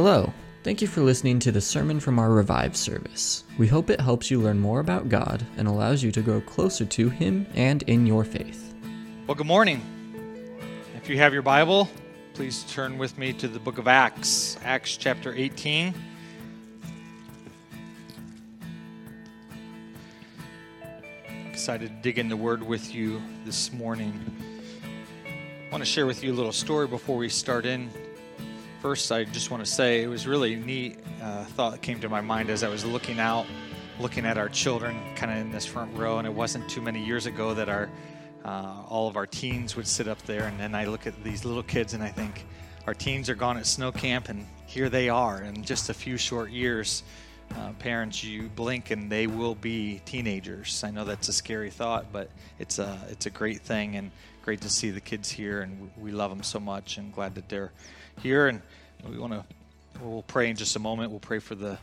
Hello. Thank you for listening to the sermon from our Revive service. We hope it helps you learn more about God and allows you to grow closer to Him and in your faith. Well, good morning. If you have your Bible, please turn with me to the book of Acts, Acts chapter 18. Excited to dig in the Word with you this morning. I want to share with you a little story before we start in. First, I just want to say it was really neat uh, thought came to my mind as I was looking out, looking at our children kind of in this front row, and it wasn't too many years ago that our uh, all of our teens would sit up there, and then I look at these little kids and I think our teens are gone at snow camp, and here they are in just a few short years. Uh, parents, you blink and they will be teenagers. I know that's a scary thought, but it's a it's a great thing and great to see the kids here, and we love them so much, and glad that they're here. And we want to we'll pray in just a moment. We'll pray for the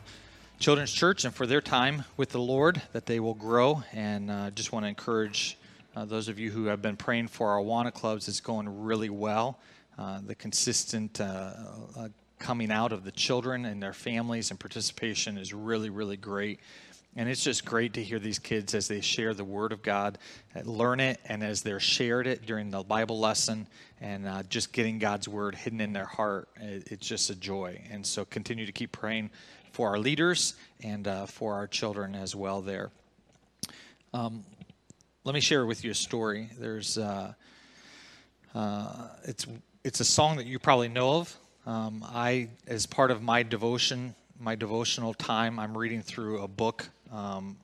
children's church and for their time with the Lord that they will grow, and uh, just want to encourage uh, those of you who have been praying for our Awana clubs. It's going really well. Uh, the consistent uh, uh, coming out of the children and their families and participation is really, really great. And it's just great to hear these kids as they share the Word of God, uh, learn it, and as they're shared it during the Bible lesson, and uh, just getting God's Word hidden in their heart. It's just a joy. And so continue to keep praying for our leaders and uh, for our children as well there. Um, let me share with you a story. There's, uh, uh, it's, it's a song that you probably know of. Um, I, as part of my devotion, my devotional time, I'm reading through a book. Um,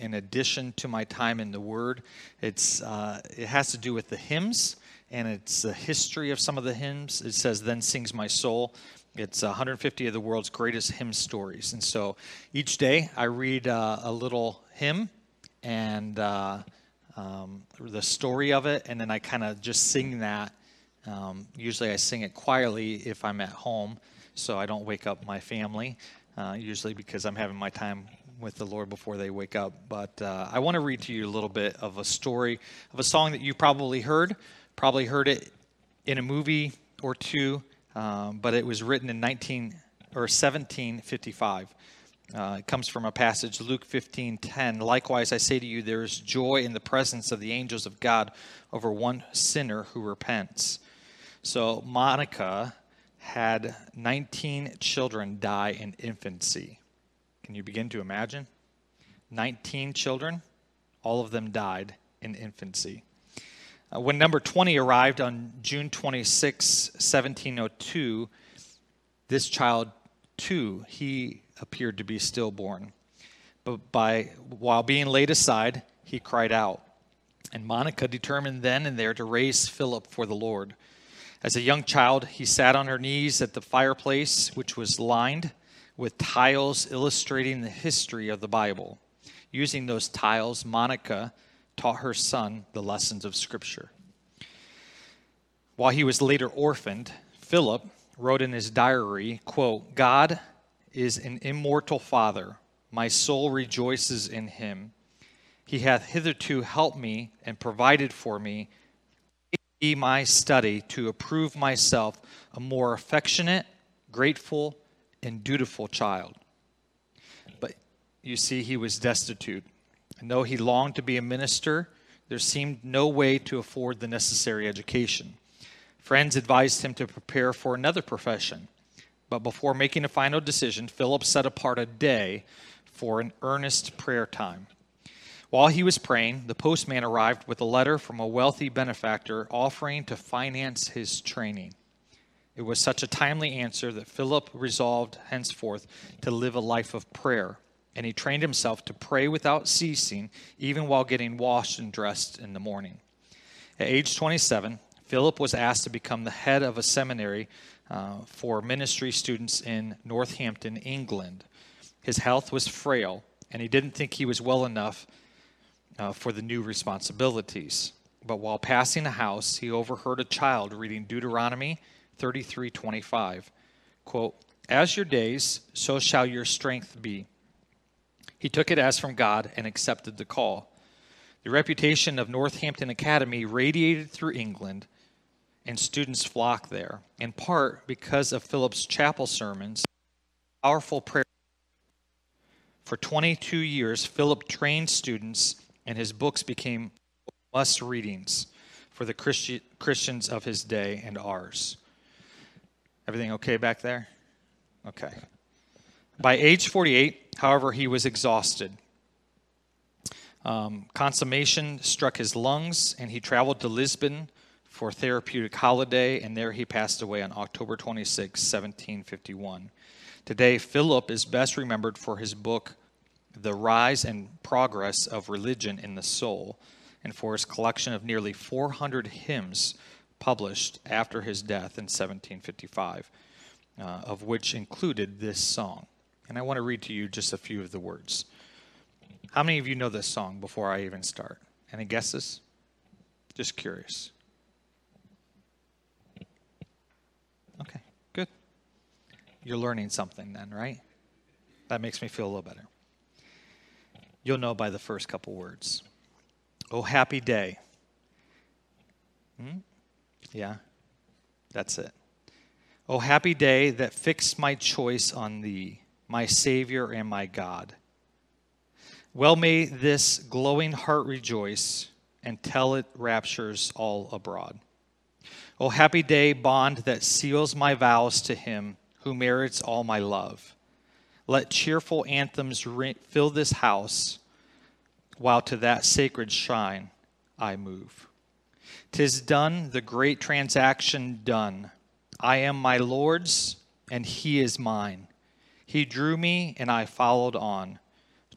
in addition to my time in the Word, it's uh, it has to do with the hymns, and it's the history of some of the hymns. It says, "Then sings my soul." It's 150 of the world's greatest hymn stories, and so each day I read uh, a little hymn and uh, um, the story of it, and then I kind of just sing that um, usually I sing it quietly if I'm at home, so I don't wake up my family, uh, usually because I'm having my time with the Lord before they wake up. But uh, I want to read to you a little bit of a story of a song that you probably heard, probably heard it in a movie or two, um, but it was written in 19 or 1755. Uh, it comes from a passage, Luke 15 10. Likewise, I say to you, there is joy in the presence of the angels of God over one sinner who repents. So Monica had 19 children die in infancy. Can you begin to imagine? 19 children, all of them died in infancy. Uh, when number 20 arrived on June 26, 1702, this child too, he appeared to be stillborn. But by while being laid aside, he cried out. And Monica determined then and there to raise Philip for the Lord. As a young child, he sat on her knees at the fireplace, which was lined with tiles illustrating the history of the Bible. Using those tiles, Monica taught her son the lessons of Scripture. While he was later orphaned, Philip wrote in his diary, quote, God is an immortal Father. My soul rejoices in him. He hath hitherto helped me and provided for me be my study to approve myself a more affectionate, grateful, and dutiful child. But you see, he was destitute. And though he longed to be a minister, there seemed no way to afford the necessary education. Friends advised him to prepare for another profession. But before making a final decision, Philip set apart a day for an earnest prayer time. While he was praying, the postman arrived with a letter from a wealthy benefactor offering to finance his training. It was such a timely answer that Philip resolved henceforth to live a life of prayer, and he trained himself to pray without ceasing, even while getting washed and dressed in the morning. At age 27, Philip was asked to become the head of a seminary uh, for ministry students in Northampton, England. His health was frail, and he didn't think he was well enough uh, for the new responsibilities. But while passing a house, he overheard a child reading Deuteronomy 33:25. Quote, "As your days, so shall your strength be." He took it as from God and accepted the call. The reputation of Northampton Academy radiated through England, and students flocked there, in part because of Philip's chapel sermons, powerful prayer. For 22 years, Philip trained students, and his books became must readings for the Christi- Christians of his day and ours. Everything okay back there? Okay. By age 48, however, he was exhausted. Um, consummation struck his lungs, and he traveled to Lisbon for therapeutic holiday, and there he passed away on October 26, 1751. Today, Philip is best remembered for his book, The Rise and Progress of Religion in the Soul, and for his collection of nearly 400 hymns published after his death in 1755, uh, of which included this song. And I want to read to you just a few of the words. How many of you know this song before I even start? Any guesses? Just curious. Okay, good. You're learning something then, right? That makes me feel a little better. You'll know by the first couple words. Oh, happy day. Hmm? Yeah, that's it. Oh, happy day that fixed my choice on thee, my Savior and my God. Well may this glowing heart rejoice and tell it raptures all abroad. O happy day, bond that seals my vows to him who merits all my love. Let cheerful anthems fill this house, while to that sacred shrine I move. Tis done, the great transaction done. I am my Lord's, and he is mine. He drew me, and I followed on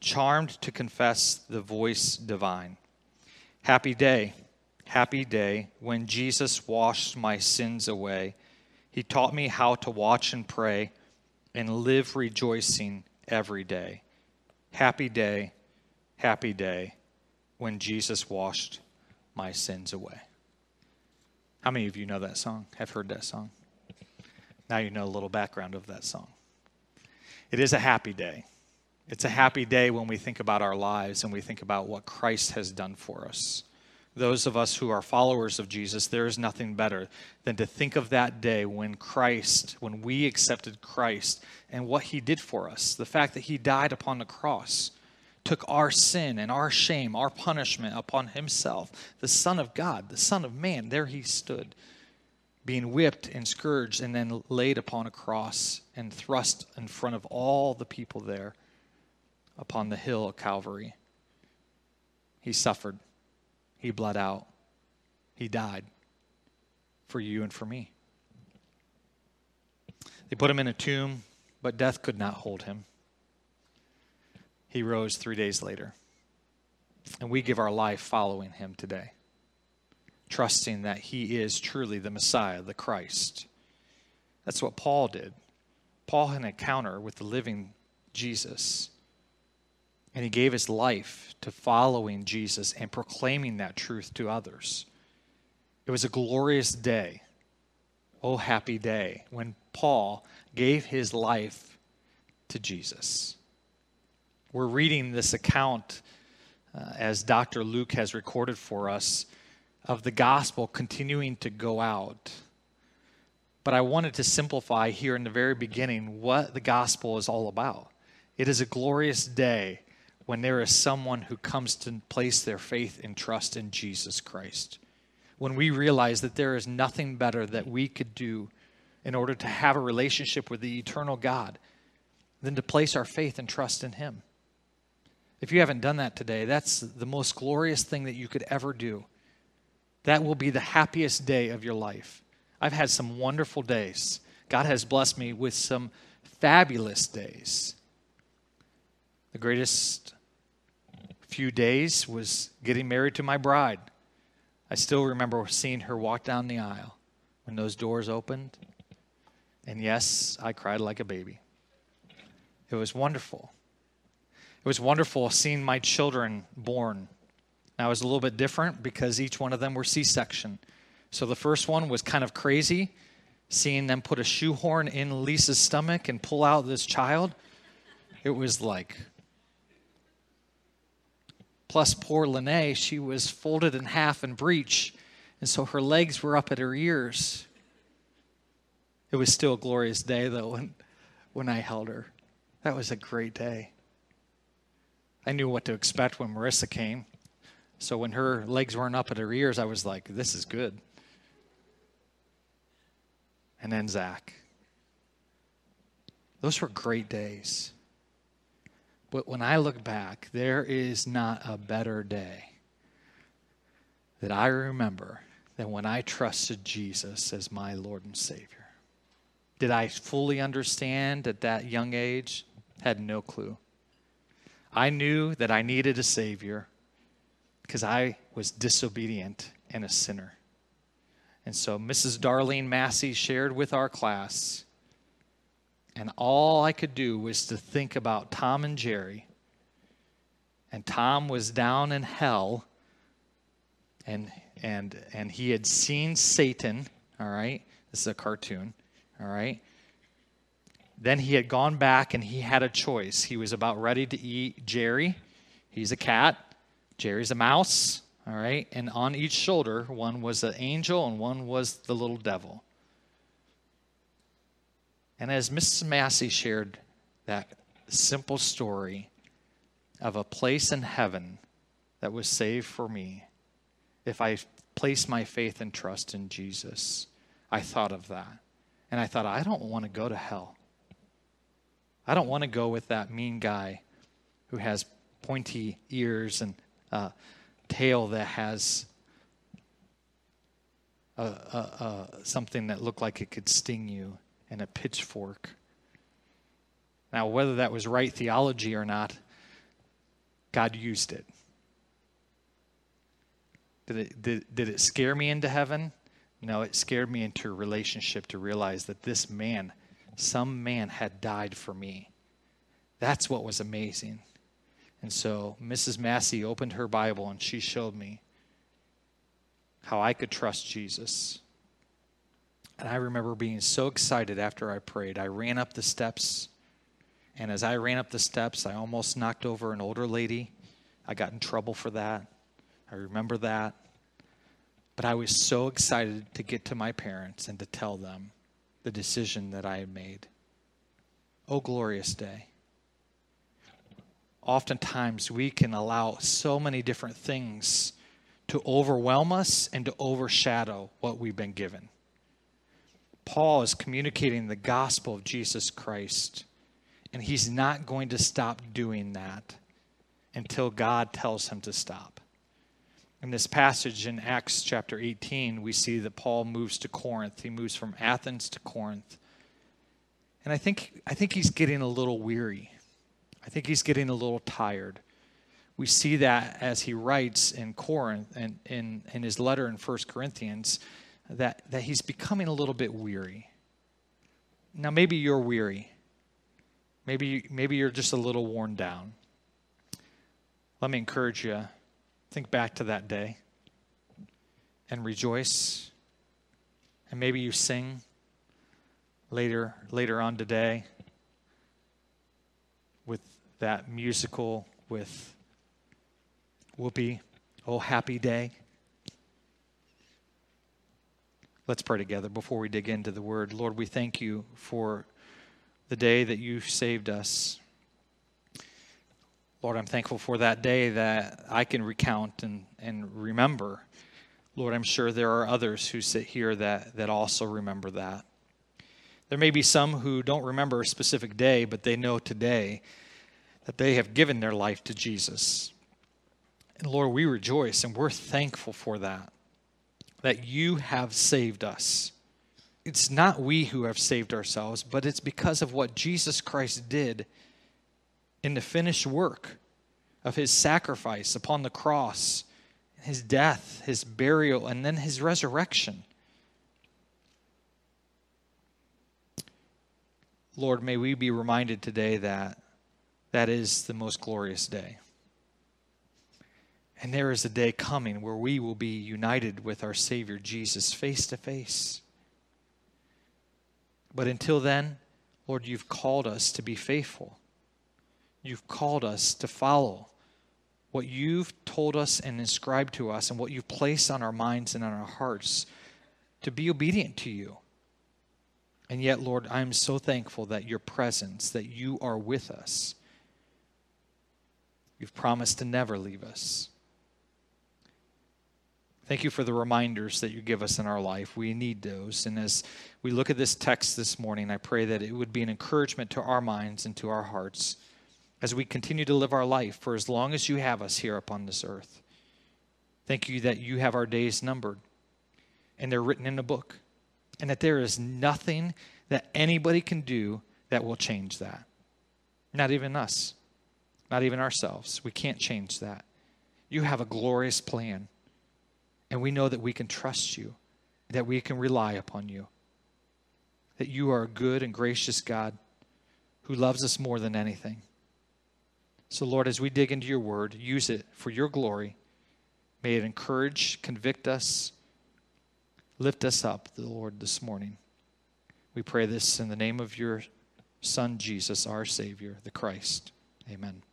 charmed to confess the voice divine. Happy day, happy day, when Jesus washed my sins away. He taught me how to watch and pray and live rejoicing every day. Happy day, happy day, when Jesus washed my sins away. How many of you know that song? Have heard that song? Now you know a little background of that song. It is a happy day. It's a happy day when we think about our lives and we think about what Christ has done for us. Those of us who are followers of Jesus, there is nothing better than to think of that day when Christ, when we accepted Christ and what he did for us. The fact that he died upon the cross, took our sin and our shame, our punishment upon himself. The Son of God, the Son of Man, there he stood, being whipped and scourged and then laid upon a cross and thrust in front of all the people there upon the hill of Calvary. He suffered, he bled out, he died for you and for me. They put him in a tomb, but death could not hold him. He rose three days later. And we give our life following him today, trusting that he is truly the Messiah, the Christ. That's what Paul did. Paul had an encounter with the living Jesus. And he gave his life to following Jesus and proclaiming that truth to others. It was a glorious day. Oh, happy day when Paul gave his life to Jesus. We're reading this account uh, as Dr. Luke has recorded for us of the gospel continuing to go out. But I wanted to simplify here in the very beginning what the gospel is all about. It is a glorious day when there is someone who comes to place their faith and trust in Jesus Christ. When we realize that there is nothing better that we could do in order to have a relationship with the eternal God than to place our faith and trust in Him. If you haven't done that today, that's the most glorious thing that you could ever do. That will be the happiest day of your life. I've had some wonderful days. God has blessed me with some fabulous days. The greatest few days was getting married to my bride. I still remember seeing her walk down the aisle when those doors opened. And yes, I cried like a baby. It was wonderful. It was wonderful seeing my children born. Now, it was a little bit different because each one of them were C section. So the first one was kind of crazy, seeing them put a shoehorn in Lisa's stomach and pull out this child. It was like, Plus, poor Lene, she was folded in half and breech. And so her legs were up at her ears. It was still a glorious day, though, when, when I held her. That was a great day. I knew what to expect when Marissa came. So when her legs weren't up at her ears, I was like, this is good. And then Zach. Those were great days. But when I look back, there is not a better day that I remember than when I trusted Jesus as my Lord and Savior. Did I fully understand at that young age? Had no clue. I knew that I needed a Savior because I was disobedient and a sinner. And so Mrs. Darlene Massey shared with our class, and all I could do was to think about Tom and Jerry. And Tom was down in hell, and and and he had seen Satan. All right, this is a cartoon. All right. Then he had gone back and he had a choice. He was about ready to eat Jerry. He's a cat. Jerry's a mouse. All right. And on each shoulder, one was an angel and one was the little devil. And as Mrs. Massey shared that simple story of a place in heaven that was saved for me, if I place my faith and trust in Jesus, I thought of that. And I thought, I don't want to go to hell. I don't want to go with that mean guy who has pointy ears and a tail that has a, a, a, something that looked like it could sting you and a pitchfork. Now, whether that was right theology or not, God used it. Did it, did, did it scare me into heaven? No, it scared me into a relationship to realize that this man, some man, had died for me. That's what was amazing. And so Mrs. Massey opened her Bible and she showed me how I could trust Jesus. And I remember being so excited after I prayed. I ran up the steps, and as I ran up the steps, I almost knocked over an older lady. I got in trouble for that. I remember that. But I was so excited to get to my parents and to tell them the decision that I had made. Oh, glorious day. Oftentimes, we can allow so many different things to overwhelm us and to overshadow what we've been given. Paul is communicating the gospel of Jesus Christ, and he's not going to stop doing that until God tells him to stop. In this passage in Acts chapter 18, we see that Paul moves to Corinth. He moves from Athens to Corinth. And I think, I think he's getting a little weary. I think he's getting a little tired. We see that as he writes in Corinth and in, in his letter in 1 Corinthians that, that he's becoming a little bit weary. Now, maybe you're weary. Maybe, maybe you're just a little worn down. Let me encourage you Think back to that day and rejoice. And maybe you sing later later on today with that musical with Whoopi, Oh Happy Day. Let's pray together before we dig into the word. Lord, we thank you for the day that you saved us. Lord, I'm thankful for that day that I can recount and, and remember. Lord, I'm sure there are others who sit here that, that also remember that. There may be some who don't remember a specific day, but they know today that they have given their life to Jesus. And Lord, we rejoice and we're thankful for that, that you have saved us. It's not we who have saved ourselves, but it's because of what Jesus Christ did in the finished work of his sacrifice upon the cross, his death, his burial, and then his resurrection. Lord, may we be reminded today that that is the most glorious day. And there is a day coming where we will be united with our Savior Jesus face to face. But until then, Lord, you've called us to be faithful. You've called us to follow what you've told us and inscribed to us and what you've placed on our minds and on our hearts to be obedient to you. And yet, Lord, I am so thankful that your presence, that you are with us. You've promised to never leave us. Thank you for the reminders that you give us in our life. We need those. And as we look at this text this morning, I pray that it would be an encouragement to our minds and to our hearts as we continue to live our life for as long as you have us here upon this earth. Thank you that you have our days numbered and they're written in a book, and that there is nothing that anybody can do that will change that. Not even us, not even ourselves. We can't change that. You have a glorious plan and we know that we can trust you, that we can rely upon you, that you are a good and gracious God who loves us more than anything. So, Lord, as we dig into your word, use it for your glory. May it encourage, convict us, lift us up, the Lord, this morning. We pray this in the name of your Son, Jesus, our Savior, the Christ. Amen.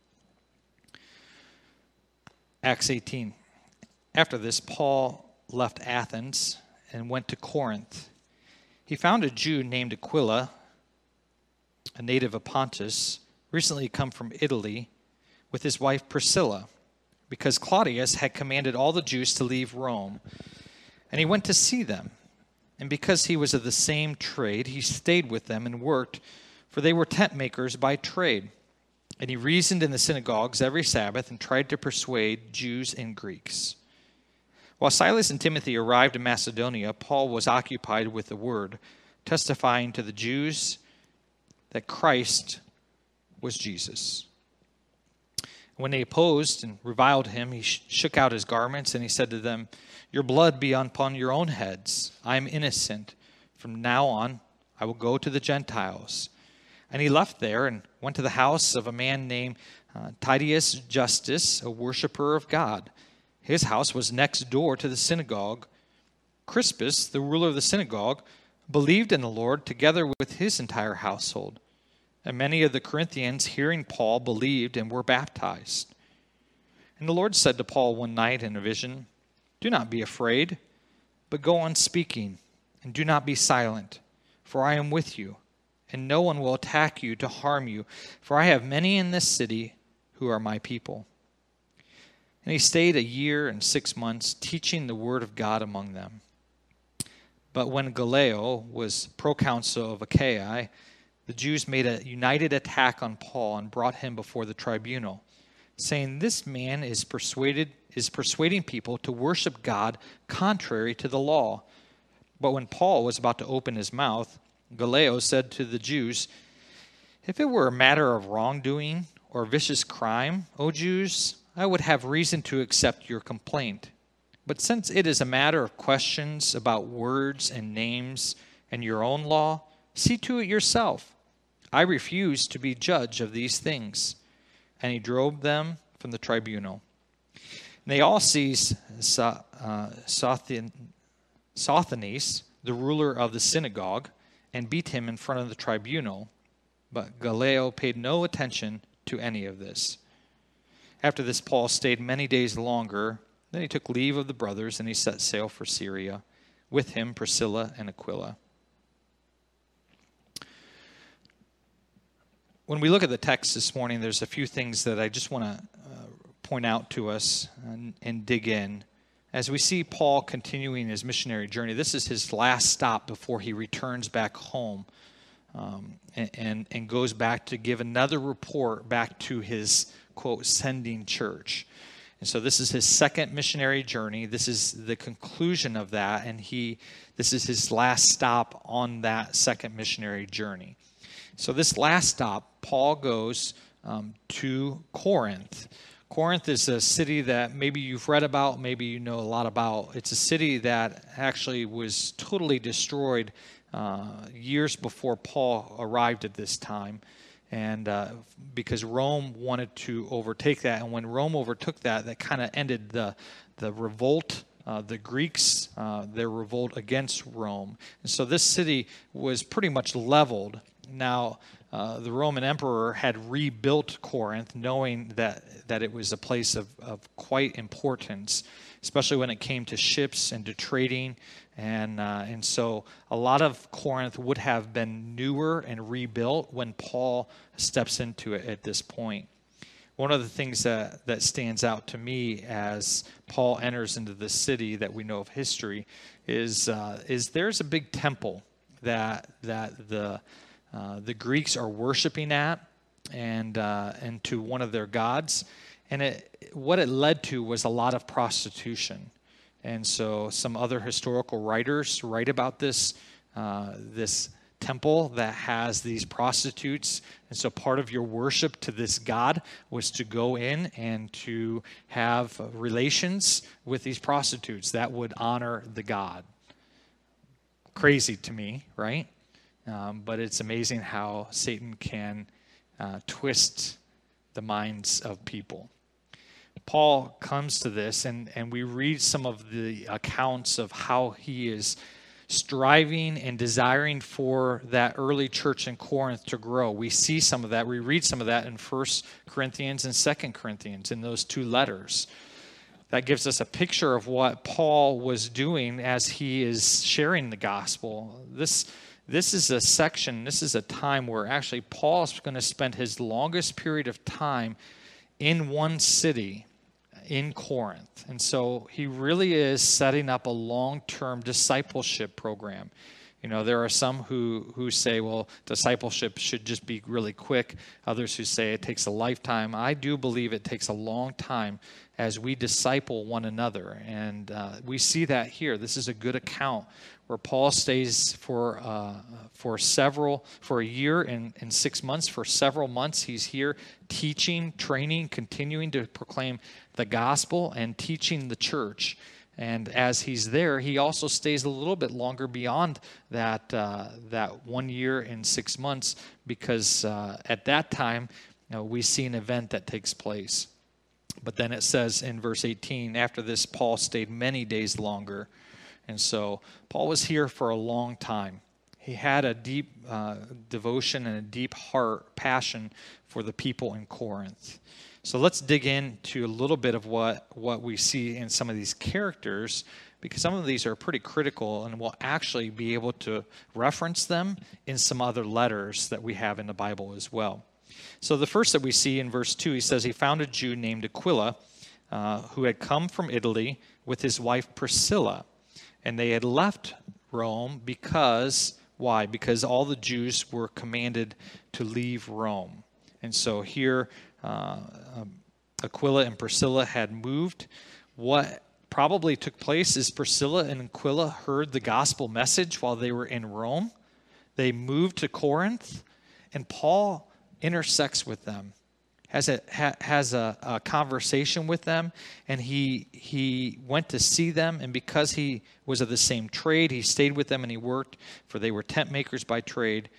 Acts 18. After this, Paul left Athens and went to Corinth. He found a Jew named Aquila, a native of Pontus, recently come from Italy, with his wife Priscilla, because Claudius had commanded all the Jews to leave Rome. And he went to see them. And because he was of the same trade, he stayed with them and worked, for they were tent makers by trade. And he reasoned in the synagogues every Sabbath and tried to persuade Jews and Greeks. While Silas and Timothy arrived in Macedonia, Paul was occupied with the word, testifying to the Jews that Christ was Jesus. When they opposed and reviled him, he shook out his garments and he said to them, Your blood be upon your own heads. I am innocent. From now on, I will go to the Gentiles. And he left there and went to the house of a man named uh, Titius Justus, a worshiper of God his house was next door to the synagogue. Crispus, the ruler of the synagogue, believed in the Lord together with his entire household. And many of the Corinthians, hearing Paul, believed and were baptized. And the Lord said to Paul one night in a vision, Do not be afraid, but go on speaking, and do not be silent, for I am with you, and no one will attack you to harm you, for I have many in this city who are my people. And he stayed a year and six months teaching the word of God among them. But when Gallio was proconsul of Achaia, the Jews made a united attack on Paul and brought him before the tribunal, saying, This man is persuaded is persuading people to worship God contrary to the law. But when Paul was about to open his mouth, Gallio said to the Jews, If it were a matter of wrongdoing or vicious crime, O Jews, I would have reason to accept your complaint. But since it is a matter of questions about words and names and your own law, see to it yourself. I refuse to be judge of these things. And he drove them from the tribunal. And they all seized uh, Sosthenes, the ruler of the synagogue, and beat him in front of the tribunal. But Gallio paid no attention to any of this. After this, Paul stayed many days longer. Then he took leave of the brothers and he set sail for Syria. With him, Priscilla and Aquila. When we look at the text this morning, there's a few things that I just want to uh, point out to us and, and dig in. As we see Paul continuing his missionary journey, this is his last stop before he returns back home um, and, and, and goes back to give another report back to his quote, sending church. And so this is his second missionary journey. This is the conclusion of that, and he this is his last stop on that second missionary journey. So this last stop, Paul goes um, to Corinth. Corinth is a city that maybe you've read about, maybe you know a lot about. It's a city that actually was totally destroyed uh, years before Paul arrived at this time and uh, because Rome wanted to overtake that, and when Rome overtook that, that kind of ended the the revolt. Uh, the Greeks, uh, their revolt against Rome. And so this city was pretty much leveled Now, uh, the Roman emperor had rebuilt Corinth, knowing that, that it was a place of, of quite importance, especially when it came to ships and to trading. And, uh, and so a lot of Corinth would have been newer and rebuilt when Paul steps into it at this point. One of the things that, that stands out to me as Paul enters into the city that we know of history is, uh, is there's a big temple that, that the, uh, the Greeks are worshiping at and, uh, and to one of their gods. And it, what it led to was a lot of prostitution. And so some other historical writers write about this, uh, this temple that has these prostitutes. And so part of your worship to this God was to go in and to have relations with these prostitutes that would honor the God. Crazy to me, right? Um, but it's amazing how Satan can uh, twist the minds of people. Paul comes to this, and, and we read some of the accounts of how he is striving and desiring for that early church in Corinth to grow. We see some of that. We read some of that in First Corinthians and Second Corinthians in those two letters. That gives us a picture of what Paul was doing as he is sharing the gospel. This this is a section, this is a time where actually Paul is going to spend his longest period of time in one city in Corinth. And so he really is setting up a long term discipleship program. You know, there are some who, who say, well, discipleship should just be really quick. Others who say it takes a lifetime. I do believe it takes a long time as we disciple one another. And uh, we see that here. This is a good account where Paul stays for, uh, for several, for a year and, and six months. For several months, he's here teaching, training, continuing to proclaim the gospel and teaching the church. And as he's there, he also stays a little bit longer beyond that, uh, that one year and six months because uh, at that time, you know, we see an event that takes place. But then it says in verse 18, after this, Paul stayed many days longer. And so Paul was here for a long time. He had a deep uh, devotion and a deep heart, passion for the people in Corinth. So let's dig into a little bit of what, what we see in some of these characters, because some of these are pretty critical, and we'll actually be able to reference them in some other letters that we have in the Bible as well. So the first that we see in verse 2, he says, He found a Jew named Aquila uh, who had come from Italy with his wife Priscilla. And they had left Rome because, why? Because all the Jews were commanded to leave Rome. And so here, uh, um, Aquila and Priscilla had moved. What probably took place is Priscilla and Aquila heard the gospel message while they were in Rome. They moved to Corinth, and Paul intersects with them, has a ha, has a, a, conversation with them, and he he went to see them, and because he was of the same trade, he stayed with them and he worked, for they were tent makers by trade.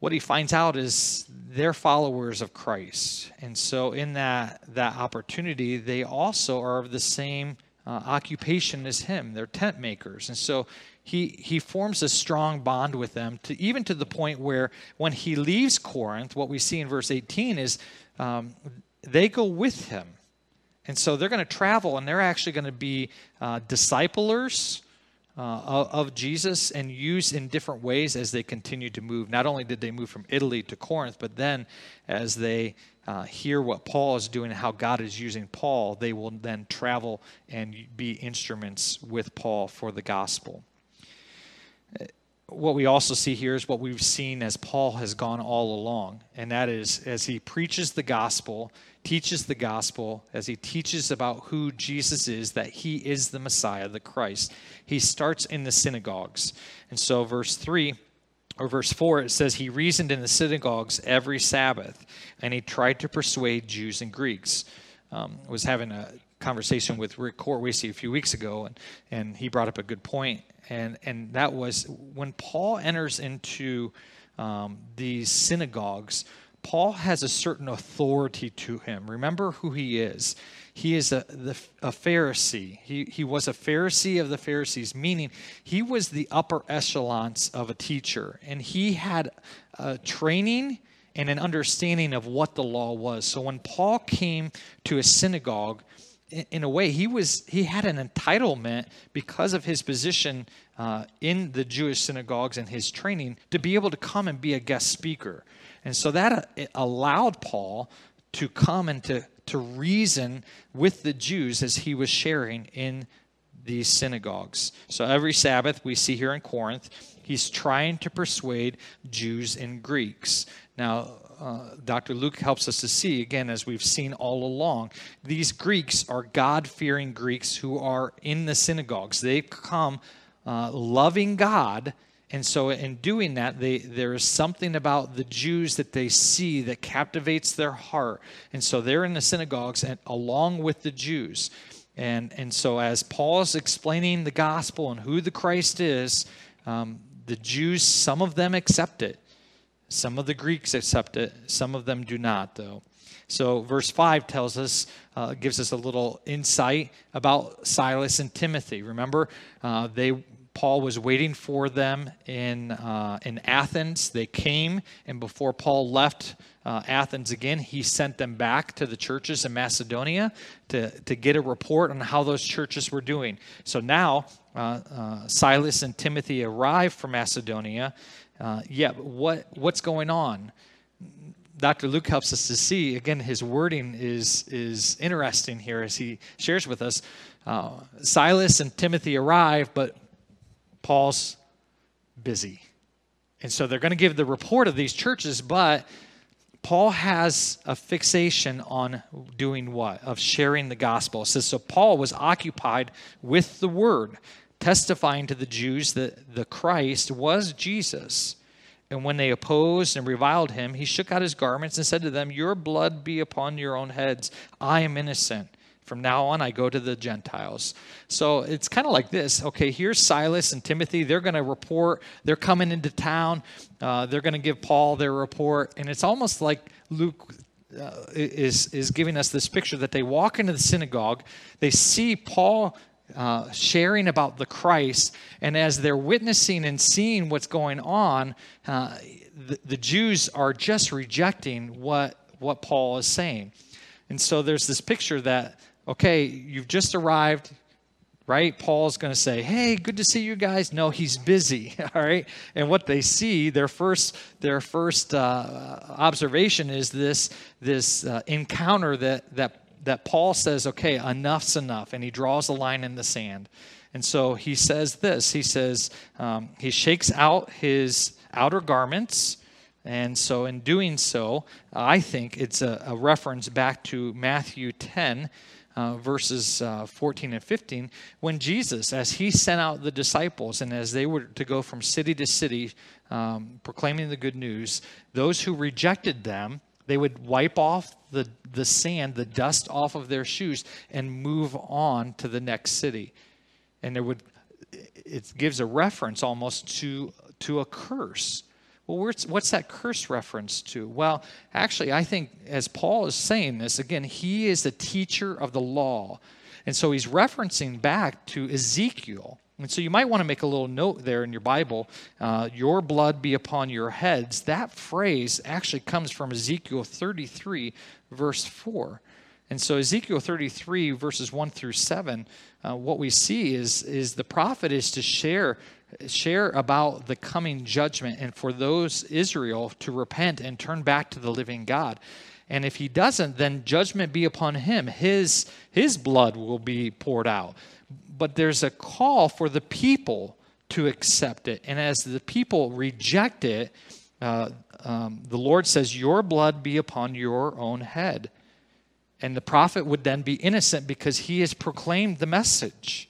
What he finds out is they're followers of Christ, and so in that that opportunity, they also are of the same uh, occupation as him. They're tent makers, and so he, he forms a strong bond with them, to, even to the point where when he leaves Corinth, what we see in verse 18 is um, they go with him. And so they're going to travel and they're actually going to be uh, disciplers uh, of, Jesus and used in different ways as they continue to move. Not only did they move from Italy to Corinth, but then as they uh, hear what Paul is doing and how God is using Paul, they will then travel and be instruments with Paul for the gospel what we also see here is what we've seen as Paul has gone all along, and that is as he preaches the gospel, teaches the gospel, as he teaches about who Jesus is, that he is the Messiah, the Christ. He starts in the synagogues. And so, verse 3 or verse 4, it says, He reasoned in the synagogues every Sabbath, and he tried to persuade Jews and Greeks. Um, was having a conversation with Rick Cortwacy a few weeks ago, and, and he brought up a good point and and that was when Paul enters into um, these synagogues. Paul has a certain authority to him. Remember who he is. He is a, the, a Pharisee. He, he was a Pharisee of the Pharisees, meaning he was the upper echelons of a teacher. And he had a training and an understanding of what the law was. So when Paul came to a synagogue, in a way, he was he had an entitlement because of his position uh, in the Jewish synagogues and his training to be able to come and be a guest speaker, and so that uh, allowed Paul to come and to to reason with the Jews as he was sharing in these synagogues. So every Sabbath we see here in Corinth, he's trying to persuade Jews and Greeks. Now, uh, Dr. Luke helps us to see, again, as we've seen all along, these Greeks are God fearing Greeks who are in the synagogues. They come uh, loving God. And so, in doing that, they, there is something about the Jews that they see that captivates their heart. And so, they're in the synagogues and along with the Jews. And, and so, as Paul is explaining the gospel and who the Christ is, um, the Jews, some of them accept it. Some of the Greeks accept it, some of them do not, though. So, verse 5 tells us, uh, gives us a little insight about Silas and Timothy. Remember, uh, they Paul was waiting for them in, uh, in Athens. They came, and before Paul left uh, Athens again, he sent them back to the churches in Macedonia to, to get a report on how those churches were doing. So now, uh, uh Silas and Timothy arrive from Macedonia. Uh, yeah, what, what's going on? Dr. Luke helps us to see, again, his wording is, is interesting here as he shares with us. Uh, Silas and Timothy arrive, but Paul's busy. And so they're going to give the report of these churches, but Paul has a fixation on doing what? Of sharing the gospel. It says, so Paul was occupied with the word, testifying to the Jews that the Christ was Jesus. And when they opposed and reviled him, he shook out his garments and said to them, Your blood be upon your own heads. I am innocent. From now on, I go to the Gentiles. So it's kind of like this. Okay, here's Silas and Timothy. They're going to report. They're coming into town. Uh, they're going to give Paul their report. And it's almost like Luke uh, is, is giving us this picture that they walk into the synagogue. They see Paul uh, sharing about the Christ. And as they're witnessing and seeing what's going on, uh, the, the Jews are just rejecting what, what Paul is saying. And so there's this picture that okay, you've just arrived, right? Paul's going to say, hey, good to see you guys. No, he's busy, all right? And what they see, their first, their first uh, observation is this, this uh, encounter that, that, that Paul says, okay, enough's enough. And he draws a line in the sand. And so he says this he says, um, he shakes out his outer garments. And so, in doing so, I think it's a, a reference back to Matthew 10, uh, verses uh, 14 and 15, when Jesus, as he sent out the disciples and as they were to go from city to city um, proclaiming the good news, those who rejected them, they would wipe off the, the sand, the dust off of their shoes, and move on to the next city. And there would, it gives a reference almost to, to a curse well, what's that curse reference to? Well, actually, I think as Paul is saying this, again, he is the teacher of the law. And so he's referencing back to Ezekiel. And so you might want to make a little note there in your Bible uh, your blood be upon your heads. That phrase actually comes from Ezekiel 33, verse 4. And so Ezekiel 33, verses 1 through 7, uh, what we see is, is the prophet is to share share about the coming judgment and for those Israel to repent and turn back to the living God. And if he doesn't, then judgment be upon him. His, his blood will be poured out. But there's a call for the people to accept it. And as the people reject it, uh, um, the Lord says, Your blood be upon your own head. And the prophet would then be innocent because he has proclaimed the message.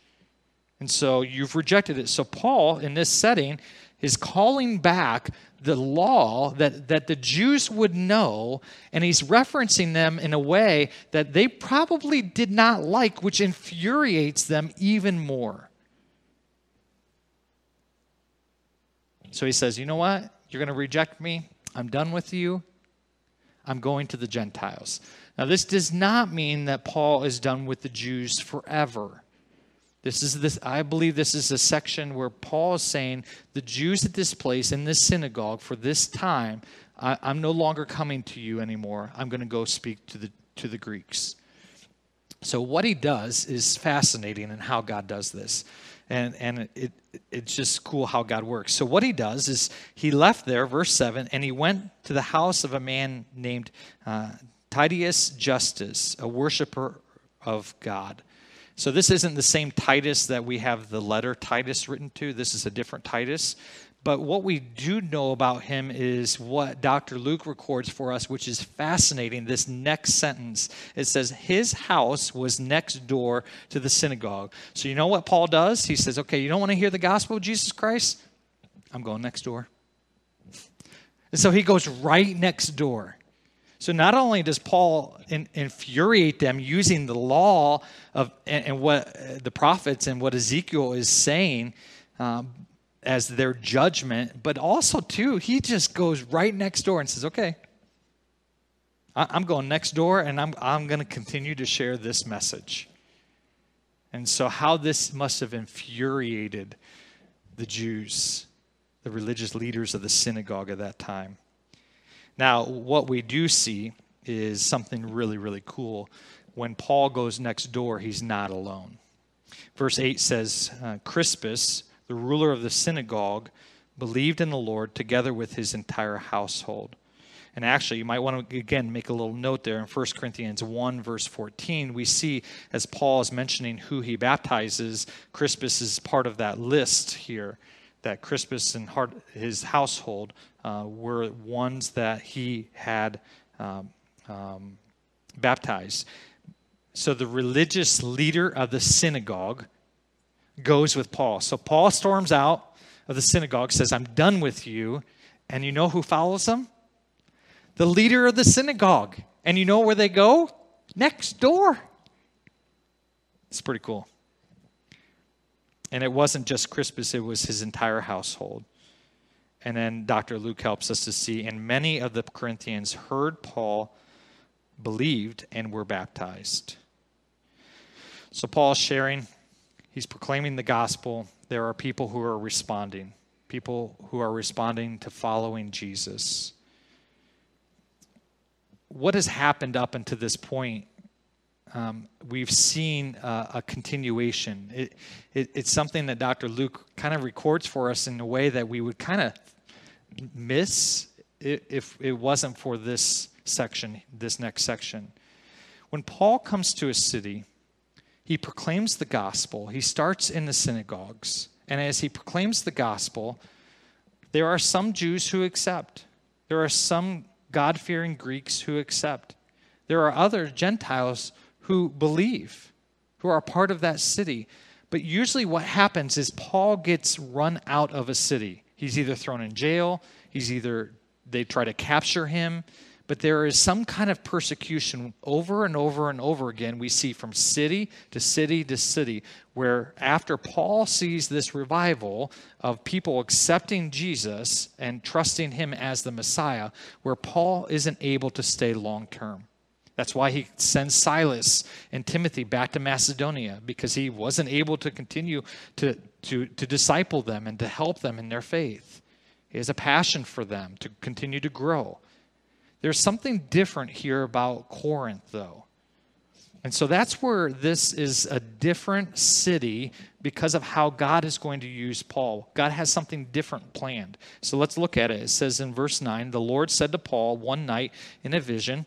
And so you've rejected it. So Paul, in this setting, is calling back the law that, that the Jews would know, and he's referencing them in a way that they probably did not like, which infuriates them even more. So he says, You know what? You're going to reject me. I'm done with you. I'm going to the Gentiles. Now, this does not mean that Paul is done with the Jews forever. This is this, I believe this is a section where Paul is saying the Jews at this place, in this synagogue, for this time, I, am no longer coming to you anymore. I'm going to go speak to the, to the Greeks. So, what he does is fascinating and how God does this. And, and it, it's just cool how God works. So, what he does is he left there, verse 7, and he went to the house of a man named uh, Titius Justus, a worshiper of God. So this isn't the same Titus that we have the letter Titus written to. This is a different Titus. But what we do know about him is what Dr. Luke records for us, which is fascinating. This next sentence it says, His house was next door to the synagogue. So, you know what Paul does? He says, Okay, you don't want to hear the gospel of Jesus Christ? I'm going next door. And so he goes right next door. So not only does Paul in, infuriate them using the law of and, and, what uh, the prophets and what Ezekiel is saying um, as their judgment, but also too he just goes right next door and says, "Okay, I'm going next door, and I'm I'm going to continue to share this message." And so, how this must have infuriated the Jews, the religious leaders of the synagogue at that time. Now, what we do see is something really, really cool. When Paul goes next door, he's not alone. Verse 8 says uh, Crispus, the ruler of the synagogue, believed in the Lord together with his entire household. And actually, you might want to again make a little note there in 1 Corinthians 1, verse 14. We see as Paul is mentioning who he baptizes, Crispus is part of that list here that Crispus and his household uh, were ones that he had um, um, baptized. So the religious leader of the synagogue goes with Paul. So Paul storms out of the synagogue, says, I'm done with you. And you know who follows him? The leader of the synagogue. And you know where they go? Next door. It's pretty cool. And it wasn't just Crispus, it was his entire household. And then Dr. Luke helps us to see, and many of the Corinthians heard Paul, believed, and were baptized. So Paul's sharing, he's proclaiming the gospel. There are people who are responding, people who are responding to following Jesus. What has happened up until this point um, we've seen uh, a continuation. It, it, it's something that Dr. Luke kind of records for us in a way that we would kind of miss if it wasn't for this section, this next section. When Paul comes to a city, he proclaims the gospel. He starts in the synagogues. And as he proclaims the gospel, there are some Jews who accept. There are some God fearing Greeks who accept. There are other Gentiles who believe, who are part of that city. But usually, what happens is Paul gets run out of a city. He's either thrown in jail, he's either they try to capture him, but there is some kind of persecution over and over and over again we see from city to city to city where after paul sees this revival of people accepting jesus and trusting him as the messiah where paul isn't able to stay long term that's why he sends Silas and Timothy back to Macedonia because he wasn't able to continue to, to, to disciple them and to help them in their faith. He has a passion for them to continue to grow. There's something different here about Corinth, though. And so that's where this is a different city because of how God is going to use Paul. God has something different planned. So let's look at it. It says in verse 9 The Lord said to Paul one night in a vision,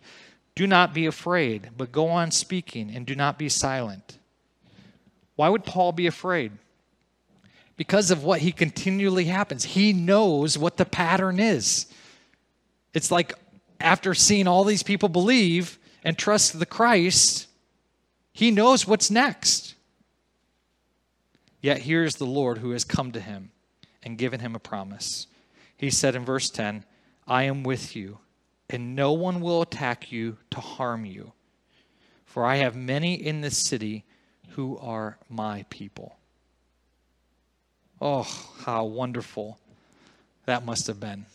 do not be afraid, but go on speaking and do not be silent. Why would Paul be afraid? Because of what he continually happens. He knows what the pattern is. It's like after seeing all these people believe and trust the Christ, he knows what's next. Yet here's the Lord who has come to him and given him a promise. He said in verse 10, I am with you and no one will attack you to harm you. For I have many in this city who are my people. Oh, how wonderful that must have been.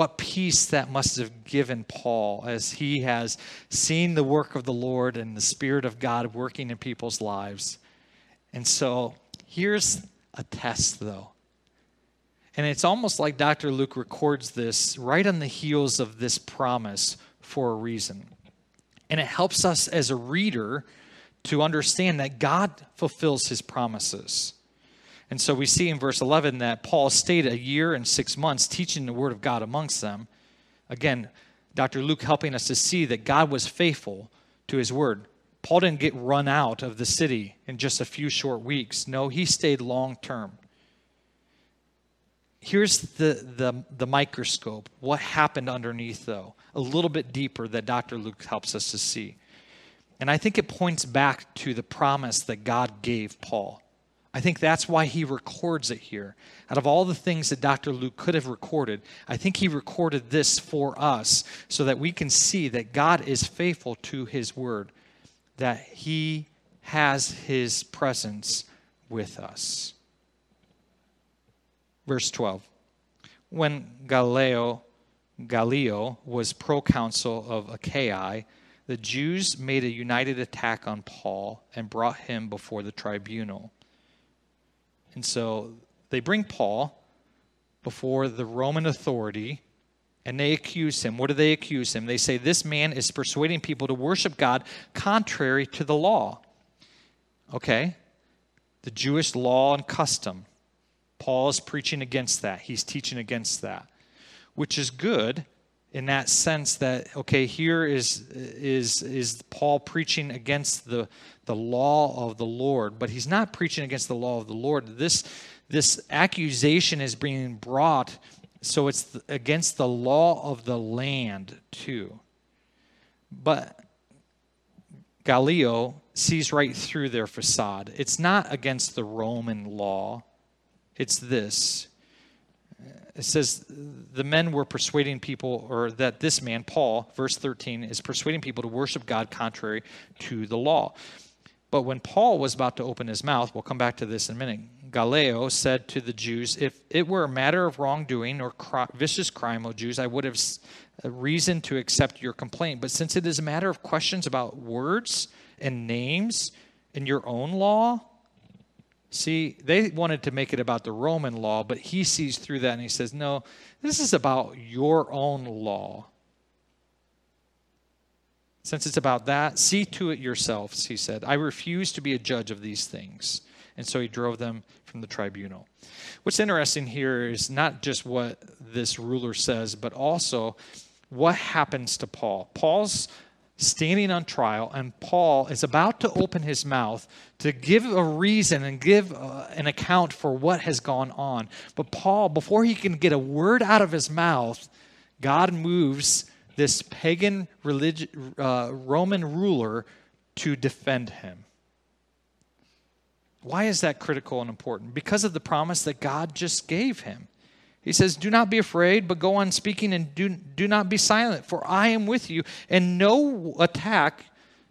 What peace that must have given Paul as he has seen the work of the Lord and the Spirit of God working in people's lives. And so here's a test, though. And it's almost like Dr. Luke records this right on the heels of this promise for a reason. And it helps us as a reader to understand that God fulfills his promises. And so we see in verse 11 that Paul stayed a year and six months teaching the word of God amongst them. Again, Dr. Luke helping us to see that God was faithful to his word. Paul didn't get run out of the city in just a few short weeks. No, he stayed long term. Here's the, the, the microscope. What happened underneath, though? A little bit deeper that Dr. Luke helps us to see. And I think it points back to the promise that God gave Paul. I think that's why he records it here. Out of all the things that Dr. Luke could have recorded, I think he recorded this for us so that we can see that God is faithful to his word, that he has his presence with us. Verse 12. When Gallio, Gallio was proconsul of Achaia, the Jews made a united attack on Paul and brought him before the tribunal. And so they bring Paul before the Roman authority and they accuse him. What do they accuse him? They say, This man is persuading people to worship God contrary to the law. Okay, the Jewish law and custom. Paul is preaching against that. He's teaching against that, which is good in that sense that okay here is is is paul preaching against the the law of the lord but he's not preaching against the law of the lord. This this accusation is being brought so it's against the law of the land too. But gallio sees right through their facade. It's not against the roman law. It's this it says the men were persuading people, or that this man, Paul, verse 13, is persuading people to worship God contrary to the law. But when Paul was about to open his mouth, we'll come back to this in a minute, Gallio said to the Jews, If it were a matter of wrongdoing or vicious crime, O Jews, I would have uh, reason to accept your complaint. But since it is a matter of questions about words and names in your own law, See, they wanted to make it about the Roman law, but he sees through that and he says, No, this is about your own law. Since it's about that, see to it yourselves, he said. I refuse to be a judge of these things. And so he drove them from the tribunal. What's interesting here is not just what this ruler says, but also what happens to Paul. Paul's standing on trial, and Paul is about to open his mouth to give a reason and give uh, an account for what has gone on. But Paul, before he can get a word out of his mouth, God moves this pagan religi- uh, Roman ruler to defend him. Why is that critical and important? Because of the promise that God just gave him. He says, Do not be afraid, but go on speaking and do, do not be silent, for I am with you, and no attack,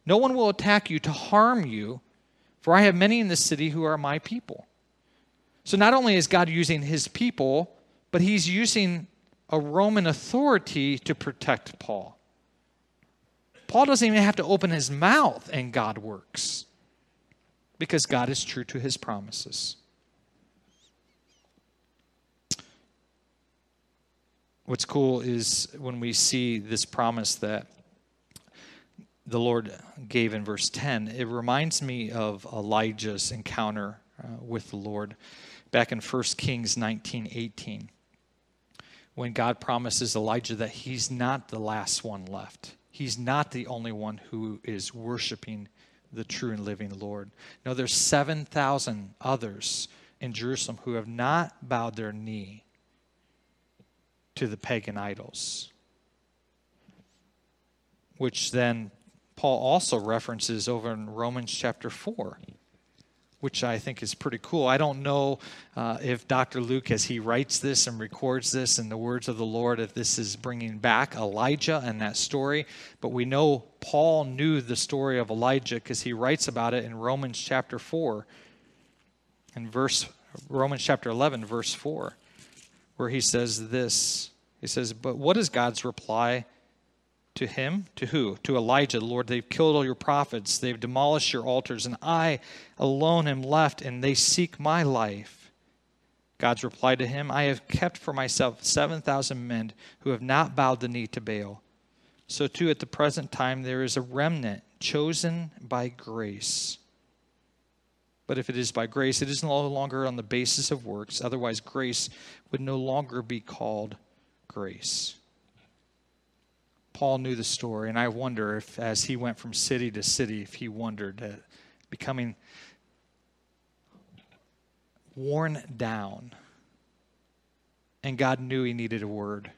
no one will attack you to harm you, for I have many in this city who are my people. So not only is God using his people, but he's using a Roman authority to protect Paul. Paul doesn't even have to open his mouth, and God works because God is true to his promises. What's cool is when we see this promise that the Lord gave in verse 10, it reminds me of Elijah's encounter uh, with the Lord back in 1 Kings 19 18, when God promises Elijah that he's not the last one left. He's not the only one who is worshiping the true and living Lord. No, there's 7,000 others in Jerusalem who have not bowed their knee to the pagan idols. Which then Paul also references over in Romans chapter 4, which I think is pretty cool. I don't know uh, if Dr. Luke, as he writes this and records this in the words of the Lord, if this is bringing back Elijah and that story, but we know Paul knew the story of Elijah because he writes about it in Romans chapter 4 and verse Romans chapter 11 verse 4 where he says this He says, But what is God's reply to him? To who? To Elijah, Lord, they've killed all your prophets, they've demolished your altars, and I alone am left, and they seek my life. God's reply to him, I have kept for myself 7,000 men who have not bowed the knee to Baal. So, too, at the present time, there is a remnant chosen by grace. But if it is by grace, it is no longer on the basis of works. Otherwise, grace would no longer be called grace. Paul knew the story, and I wonder if, as he went from city to city, if he wondered at becoming worn down. And God knew he needed a word.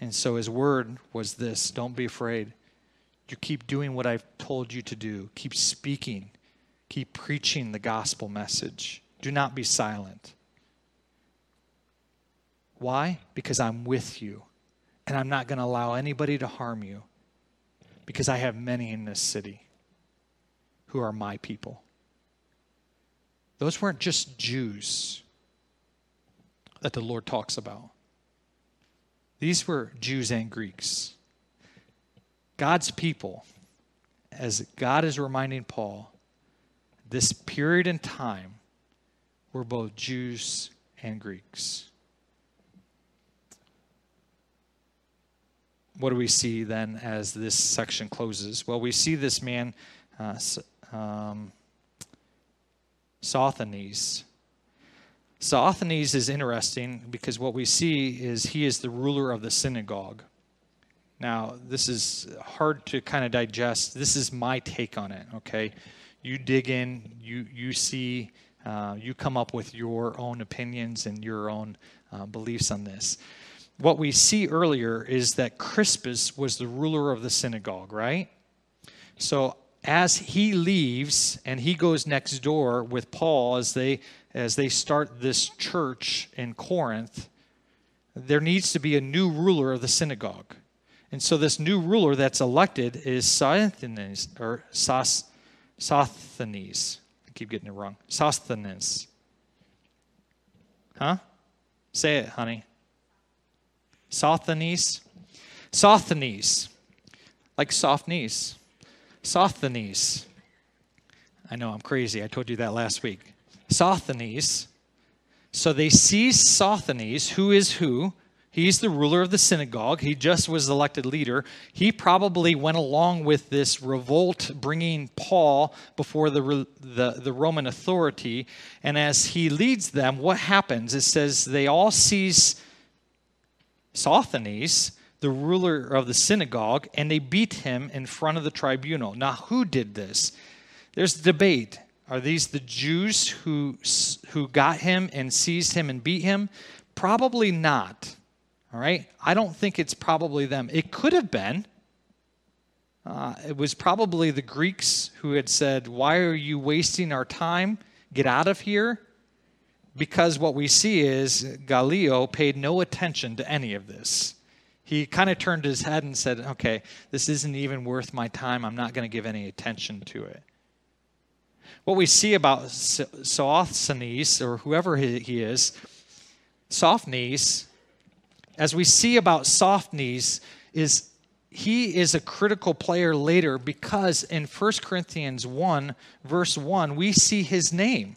And so his word was this don't be afraid. You keep doing what I've told you to do, keep speaking Keep preaching the gospel message. Do not be silent. Why? Because I'm with you, and I'm not going to allow anybody to harm you, because I have many in this city who are my people. Those weren't just Jews that the Lord talks about, these were Jews and Greeks. God's people, as God is reminding Paul, this period in time were both Jews and Greeks. What do we see then as this section closes? Well, we see this man, uh, um, Sosthenes. Sosthenes is interesting because what we see is he is the ruler of the synagogue. Now, this is hard to kind of digest. This is my take on it, okay? You dig in, you, you see, uh, you come up with your own opinions and your own uh, beliefs on this. What we see earlier is that Crispus was the ruler of the synagogue, right? So as he leaves and he goes next door with Paul as they as they start this church in Corinth, there needs to be a new ruler of the synagogue. And so this new ruler that's elected is Sosthenes or Sos, Sosthenes. I keep getting it wrong. Sosthenes. Huh? Say it, honey. Sosthenes. Sosthenes. Like soft knees. Sosthenes. I know I'm crazy. I told you that last week. Sosthenes. So they see Sosthenes, who is who? He's the ruler of the synagogue. He just was elected leader. He probably went along with this revolt, bringing Paul before the, the, the, Roman authority. And as he leads them, what happens? It says they all seize Sosthenes, the ruler of the synagogue, and they beat him in front of the tribunal. Now, who did this? There's debate. Are these the Jews who, who got him and seized him and beat him? Probably not. All right? I don't think it's probably them. It could have been. Uh, it was probably the Greeks who had said, Why are you wasting our time? Get out of here. Because what we see is Gallio paid no attention to any of this. He kind of turned his head and said, Okay, this isn't even worth my time. I'm not going to give any attention to it. What we see about Sosthenes, or whoever he is, Sosthenes as we see about Sosthenes, is he is a critical player later because in 1 Corinthians 1, verse 1, we see his name.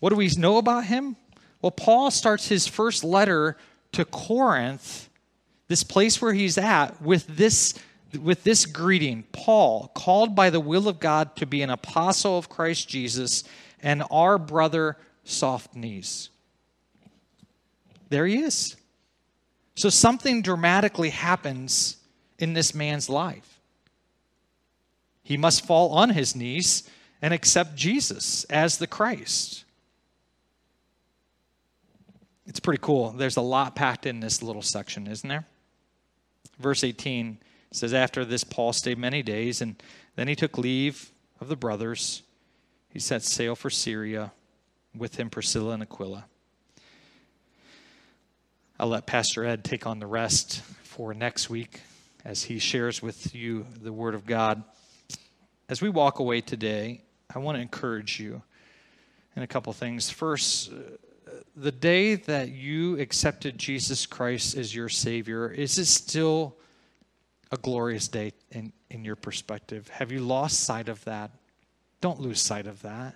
What do we know about him? Well, Paul starts his first letter to Corinth, this place where he's at, with this, with this greeting Paul, called by the will of God to be an apostle of Christ Jesus, and our brother Sosthenes. There he is. So something dramatically happens in this man's life. He must fall on his knees and accept Jesus as the Christ. It's pretty cool. There's a lot packed in this little section, isn't there? Verse 18 says, After this, Paul stayed many days, and then he took leave of the brothers. He set sail for Syria, with him Priscilla and Aquila. I'll let Pastor Ed take on the rest for next week as he shares with you the Word of God. As we walk away today, I want to encourage you in a couple things. First, uh, the day that you accepted Jesus Christ as your Savior, is it still a glorious day in, in your perspective? Have you lost sight of that? Don't lose sight of that.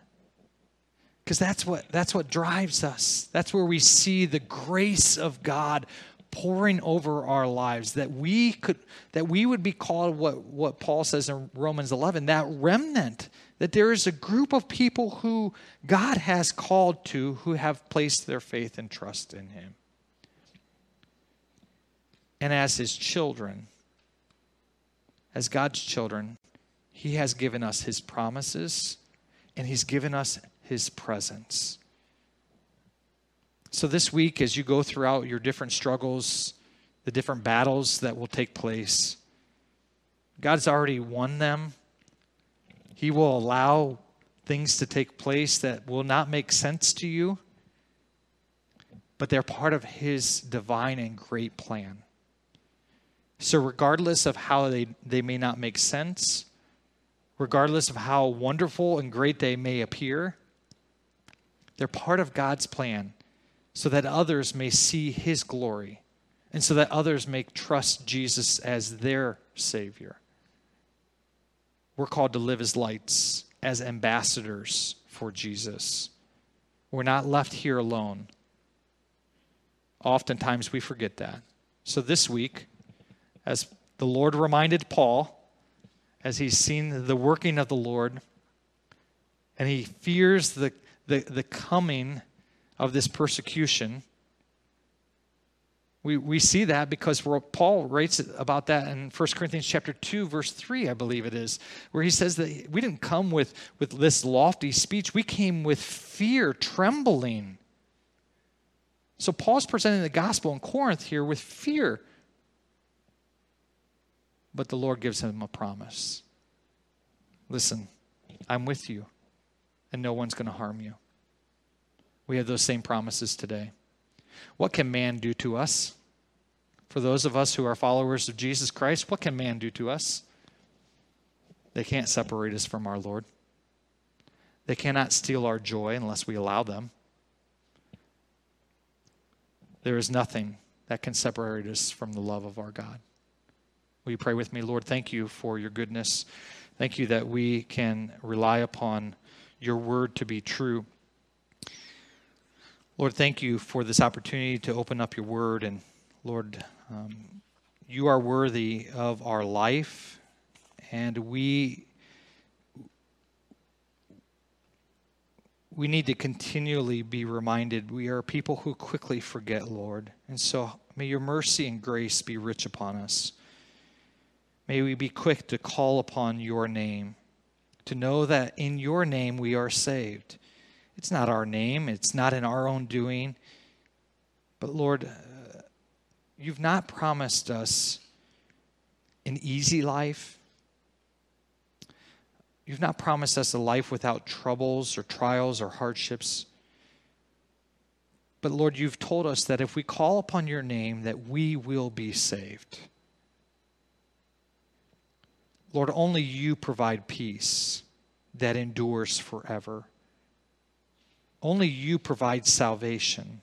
Because that's what, that's what drives us. That's where we see the grace of God pouring over our lives that we could that we would be called what what Paul says in Romans 11 that remnant that there is a group of people who God has called to who have placed their faith and trust in him and as his children as God's children he has given us his promises and he's given us his presence so, this week, as you go throughout your different struggles, the different battles that will take place, God's already won them. He will allow things to take place that will not make sense to you, but they're part of His divine and great plan. So, regardless of how they, they may not make sense, regardless of how wonderful and great they may appear, they're part of God's plan so that others may see his glory and so that others may trust Jesus as their Savior. We're called to live as lights, as ambassadors for Jesus. We're not left here alone. Oftentimes we forget that. So this week, as the Lord reminded Paul, as he's seen the working of the Lord, and he fears the, the, the coming of this persecution. We, we see that because Paul writes about that in 1 Corinthians chapter 2, verse 3, I believe it is, where he says that we didn't come with, with this lofty speech. We came with fear, trembling. So Paul's presenting the gospel in Corinth here with fear. But the Lord gives him a promise. Listen, I'm with you, and no one's going to harm you. We have those same promises today. What can man do to us? For those of us who are followers of Jesus Christ, what can man do to us? They can't separate us from our Lord. They cannot steal our joy unless we allow them. There is nothing that can separate us from the love of our God. Will you pray with me? Lord, thank you for your goodness. Thank you that we can rely upon your word to be true. Lord, thank you for this opportunity to open up your word. And Lord, um, you are worthy of our life. And we. We need to continually be reminded we are people who quickly forget, Lord. And so may your mercy and grace be rich upon us. May we be quick to call upon your name, to know that in your name we are saved. It's not our name, it's not in our own doing. But Lord, uh, you've not promised us an easy life. You've not promised us a life without troubles or trials or hardships. But Lord, you've told us that if we call upon your name that we will be saved. Lord, only you provide peace that endures forever. Only you provide salvation.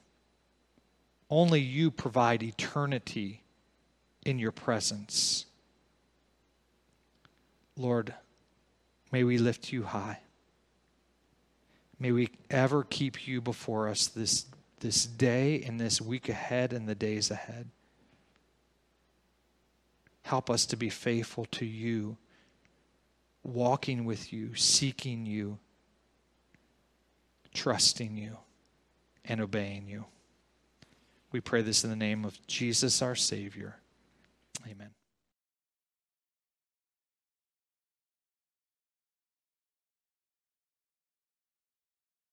Only you provide eternity in your presence. Lord, may we lift you high. May we ever keep you before us this, this day and this week ahead and the days ahead. Help us to be faithful to you, walking with you, seeking you trusting you and obeying you. We pray this in the name of Jesus, our Savior. Amen.